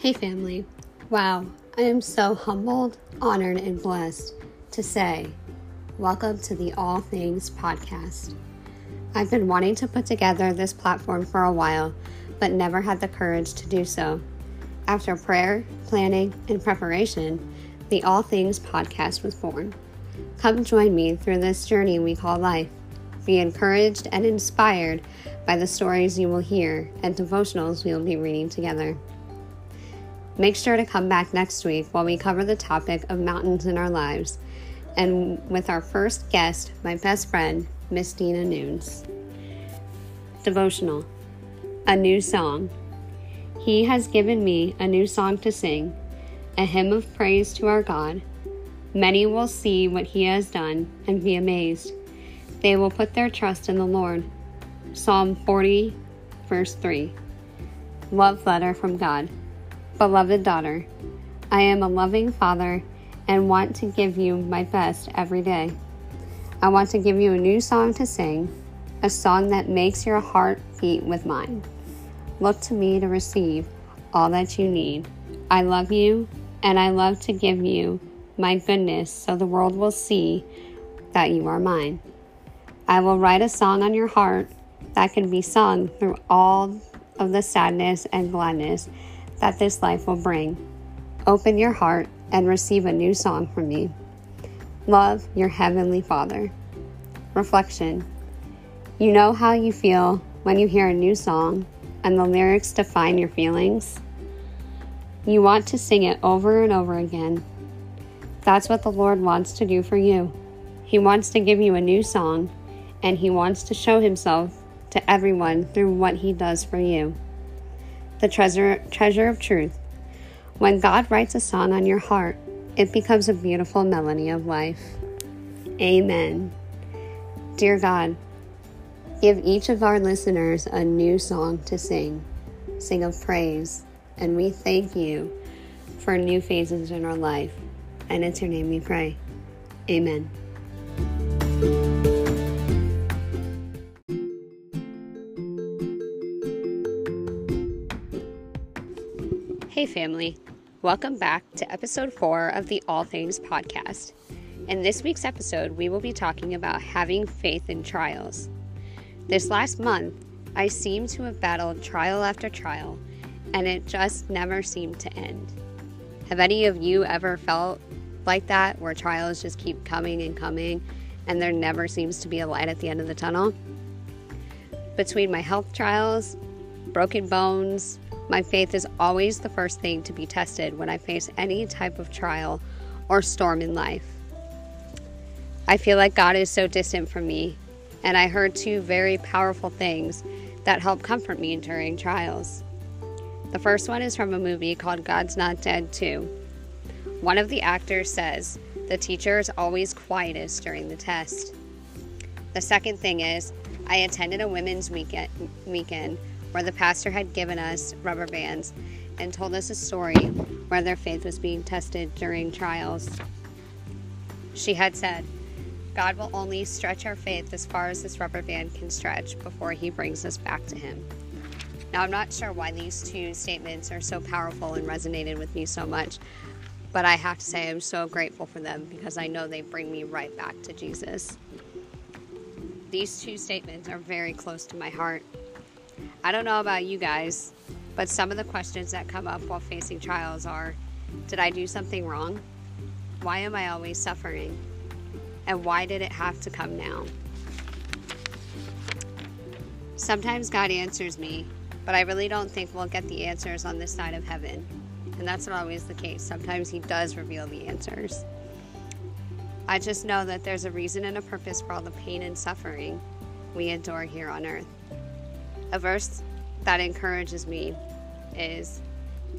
Hey, family. Wow, I am so humbled, honored, and blessed to say, Welcome to the All Things Podcast. I've been wanting to put together this platform for a while, but never had the courage to do so. After prayer, planning, and preparation, the All Things Podcast was born. Come join me through this journey we call life. Be encouraged and inspired by the stories you will hear and devotionals we will be reading together. Make sure to come back next week while we cover the topic of mountains in our lives and with our first guest, my best friend, Miss Dina Nunes. Devotional A New Song. He has given me a new song to sing, a hymn of praise to our God. Many will see what he has done and be amazed. They will put their trust in the Lord. Psalm 40, verse 3. Love letter from God. Beloved daughter, I am a loving father and want to give you my best every day. I want to give you a new song to sing, a song that makes your heart beat with mine. Look to me to receive all that you need. I love you, and I love to give you my goodness so the world will see that you are mine. I will write a song on your heart that can be sung through all of the sadness and gladness that this life will bring. Open your heart and receive a new song from me. Love your Heavenly Father. Reflection You know how you feel when you hear a new song and the lyrics define your feelings? You want to sing it over and over again. That's what the Lord wants to do for you. He wants to give you a new song, and He wants to show Himself to everyone through what He does for you the treasure, treasure of truth. When God writes a song on your heart, it becomes a beautiful melody of life. Amen. Dear God, give each of our listeners a new song to sing, sing of praise, and we thank you for new phases in our life. And it's your name we pray. Amen. Hey, family. Welcome back to episode four of the All Things podcast. In this week's episode, we will be talking about having faith in trials. This last month, I seem to have battled trial after trial, and it just never seemed to end. Have any of you ever felt like that, where trials just keep coming and coming, and there never seems to be a light at the end of the tunnel? Between my health trials, broken bones, my faith is always the first thing to be tested when I face any type of trial or storm in life. I feel like God is so distant from me, and I heard two very powerful things that help comfort me during trials. The first one is from a movie called God's Not Dead 2. One of the actors says, The teacher is always quietest during the test. The second thing is, I attended a women's weekend, weekend where the pastor had given us rubber bands and told us a story where their faith was being tested during trials. She had said, God will only stretch our faith as far as this rubber band can stretch before he brings us back to him. Now, I'm not sure why these two statements are so powerful and resonated with me so much, but I have to say I'm so grateful for them because I know they bring me right back to Jesus. These two statements are very close to my heart I don't know about you guys, but some of the questions that come up while facing trials are Did I do something wrong? Why am I always suffering? And why did it have to come now? Sometimes God answers me, but I really don't think we'll get the answers on this side of heaven. And that's not always the case. Sometimes He does reveal the answers. I just know that there's a reason and a purpose for all the pain and suffering we endure here on earth. A verse that encourages me is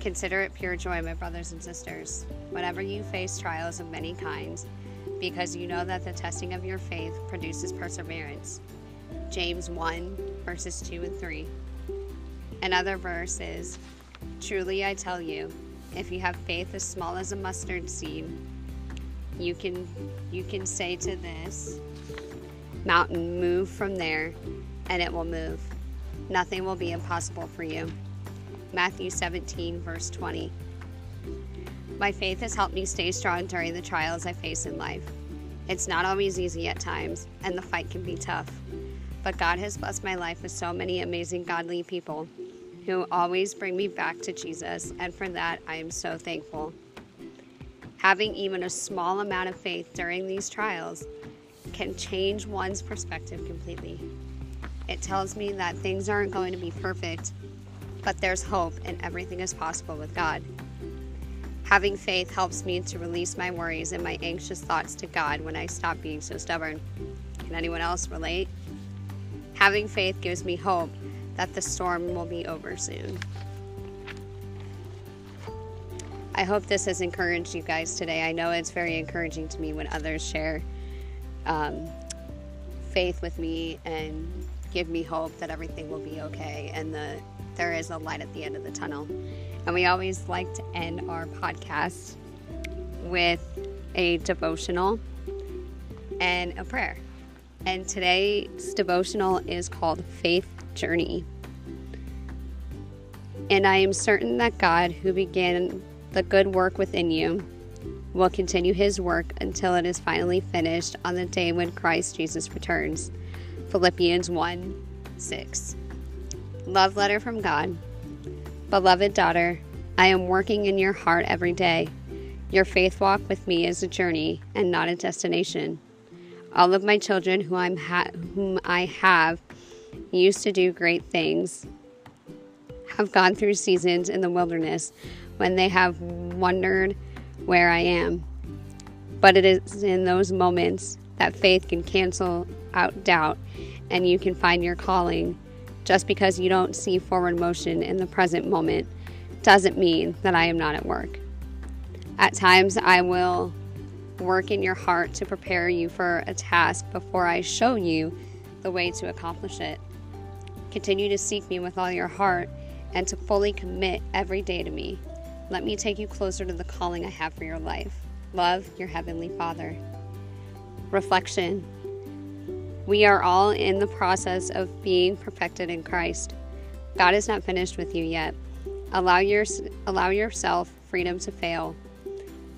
Consider it pure joy, my brothers and sisters, whenever you face trials of many kinds, because you know that the testing of your faith produces perseverance. James 1, verses 2 and 3. Another verse is Truly I tell you, if you have faith as small as a mustard seed, you can you can say to this mountain, move from there, and it will move. Nothing will be impossible for you. Matthew 17, verse 20. My faith has helped me stay strong during the trials I face in life. It's not always easy at times, and the fight can be tough. But God has blessed my life with so many amazing godly people who always bring me back to Jesus, and for that I am so thankful. Having even a small amount of faith during these trials can change one's perspective completely. It tells me that things aren't going to be perfect, but there's hope and everything is possible with God. Having faith helps me to release my worries and my anxious thoughts to God when I stop being so stubborn. Can anyone else relate? Having faith gives me hope that the storm will be over soon. I hope this has encouraged you guys today. I know it's very encouraging to me when others share um, faith with me and give me hope that everything will be okay and the there is a light at the end of the tunnel. And we always like to end our podcast with a devotional and a prayer. And today's devotional is called Faith Journey. And I am certain that God, who began the good work within you, will continue his work until it is finally finished on the day when Christ Jesus returns. Philippians 1 6. Love letter from God. Beloved daughter, I am working in your heart every day. Your faith walk with me is a journey and not a destination. All of my children who I'm ha- whom I have used to do great things have gone through seasons in the wilderness when they have wondered where I am. But it is in those moments that faith can cancel out doubt and you can find your calling. Just because you don't see forward motion in the present moment doesn't mean that I am not at work. At times, I will work in your heart to prepare you for a task before I show you the way to accomplish it. Continue to seek me with all your heart and to fully commit every day to me. Let me take you closer to the calling I have for your life. Love your Heavenly Father. Reflection We are all in the process of being perfected in Christ. God is not finished with you yet. Allow, your, allow yourself freedom to fail.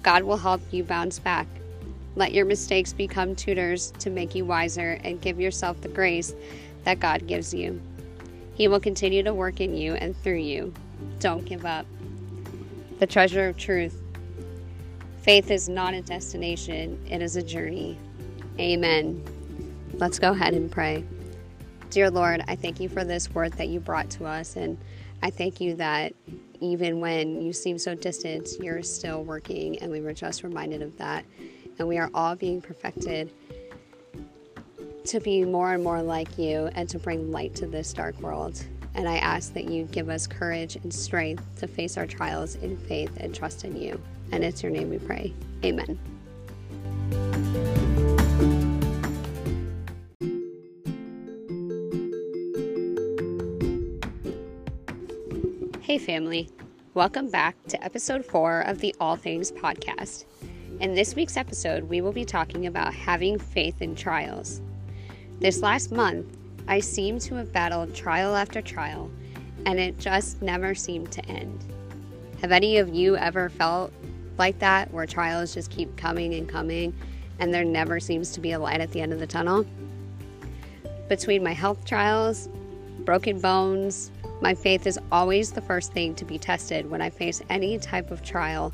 God will help you bounce back. Let your mistakes become tutors to make you wiser and give yourself the grace that God gives you. He will continue to work in you and through you. Don't give up the treasure of truth. Faith is not a destination, it is a journey. Amen. Let's go ahead and pray. Dear Lord, I thank you for this word that you brought to us, and I thank you that even when you seem so distant, you're still working, and we were just reminded of that. And we are all being perfected to be more and more like you and to bring light to this dark world. And I ask that you give us courage and strength to face our trials in faith and trust in you. And it's your name we pray. Amen. Hey, family. Welcome back to episode four of the All Things podcast. In this week's episode, we will be talking about having faith in trials. This last month, I seem to have battled trial after trial, and it just never seemed to end. Have any of you ever felt like that, where trials just keep coming and coming, and there never seems to be a light at the end of the tunnel? Between my health trials, broken bones, my faith is always the first thing to be tested when I face any type of trial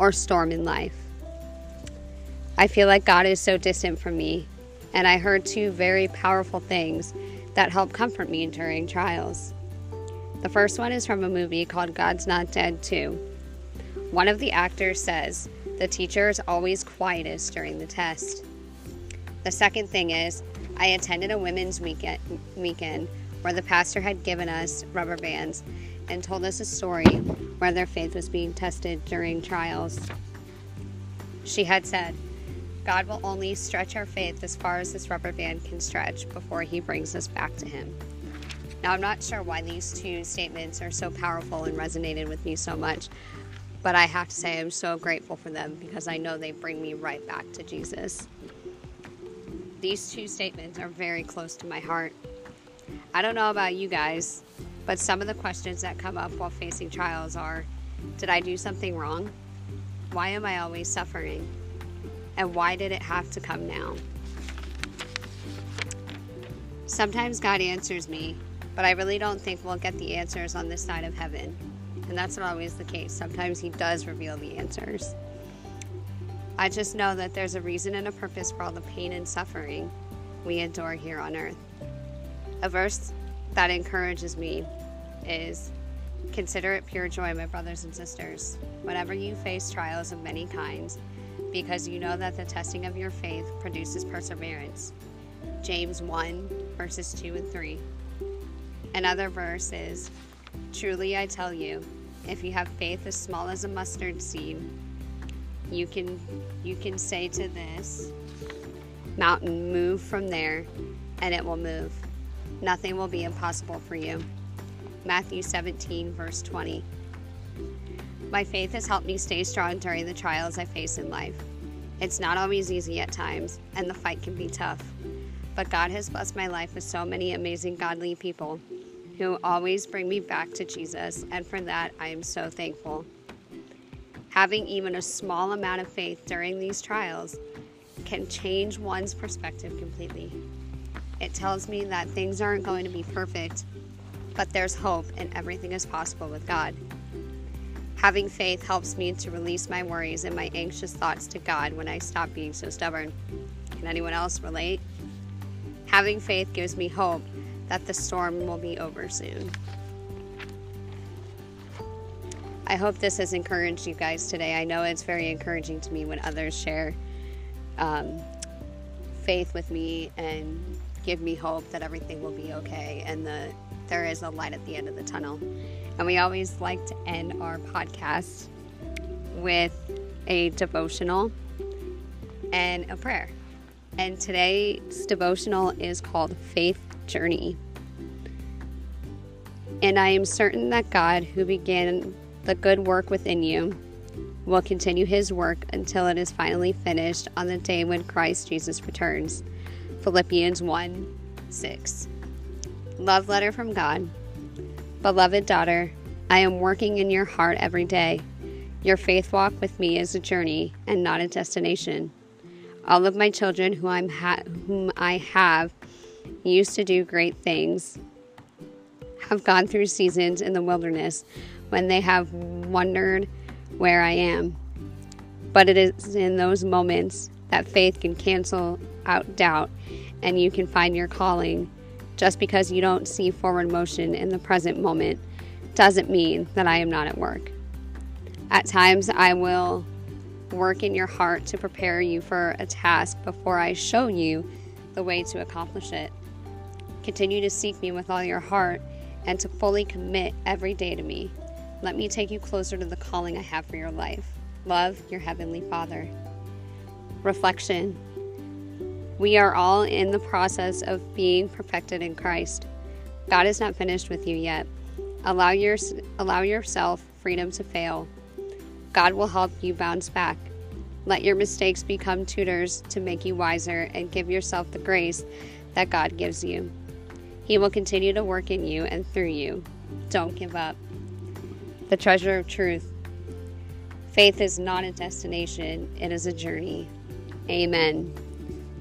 or storm in life. I feel like God is so distant from me, and I heard two very powerful things that help comfort me during trials. The first one is from a movie called God's Not Dead 2. One of the actors says, The teacher is always quietest during the test. The second thing is, I attended a women's weekend, weekend where the pastor had given us rubber bands and told us a story where their faith was being tested during trials. She had said, God will only stretch our faith as far as this rubber band can stretch before He brings us back to Him. Now, I'm not sure why these two statements are so powerful and resonated with me so much, but I have to say I'm so grateful for them because I know they bring me right back to Jesus. These two statements are very close to my heart. I don't know about you guys, But some of the questions that come up while facing trials are Did I do something wrong? Why am I always suffering? And why did it have to come now? Sometimes God answers me, but I really don't think we'll get the answers on this side of heaven. And that's not always the case. Sometimes He does reveal the answers. I just know that there's a reason and a purpose for all the pain and suffering we endure here on earth. A verse that encourages me is Consider it pure joy, my brothers and sisters, whenever you face trials of many kinds, because you know that the testing of your faith produces perseverance. James 1, verses 2 and 3. Another verse is Truly I tell you, if you have faith as small as a mustard seed, you can you can say to this mountain move from there and it will move nothing will be impossible for you. Matthew 17 verse 20 my faith has helped me stay strong during the trials i face in life. It's not always easy at times and the fight can be tough. But god has blessed my life with so many amazing godly people who always bring me back to jesus and for that i am so thankful. Having even a small amount of faith during these trials can change one's perspective completely. It tells me that things aren't going to be perfect, but there's hope and everything is possible with God. Having faith helps me to release my worries and my anxious thoughts to God when I stop being so stubborn. Can anyone else relate? Having faith gives me hope that the storm will be over soon. I hope this has encouraged you guys today. I know it's very encouraging to me when others share um, faith with me and give me hope that everything will be okay and the there is a light at the end of the tunnel. And we always like to end our podcast with a devotional and a prayer. And today's devotional is called Faith Journey. And I am certain that God, who began the good work within you will continue his work until it is finally finished on the day when Christ Jesus returns. Philippians 1 6. Love letter from God. Beloved daughter, I am working in your heart every day. Your faith walk with me is a journey and not a destination. All of my children who I'm ha- whom I have used to do great things have gone through seasons in the wilderness when they have wondered where I am. But it is in those moments that faith can cancel out doubt and you can find your calling. Just because you don't see forward motion in the present moment doesn't mean that I am not at work. At times, I will work in your heart to prepare you for a task before I show you the way to accomplish it. Continue to seek me with all your heart and to fully commit every day to me. Let me take you closer to the calling I have for your life. Love your Heavenly Father. Reflection We are all in the process of being perfected in Christ. God is not finished with you yet. Allow, your, allow yourself freedom to fail. God will help you bounce back. Let your mistakes become tutors to make you wiser and give yourself the grace that God gives you. He will continue to work in you and through you. Don't give up the treasure of truth. Faith is not a destination, it is a journey. Amen.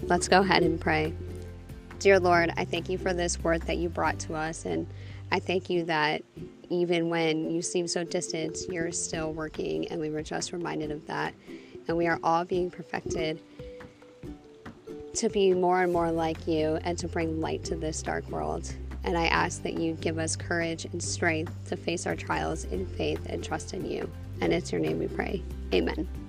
Let's go ahead and pray. Dear Lord, I thank you for this word that you brought to us, and I thank you that even when you seem so distant, you're still working, and we were just reminded of that. And we are all being perfected to be more and more like you and to bring light to this dark world. And I ask that you give us courage and strength to face our trials in faith and trust in you. And it's your name we pray. Amen.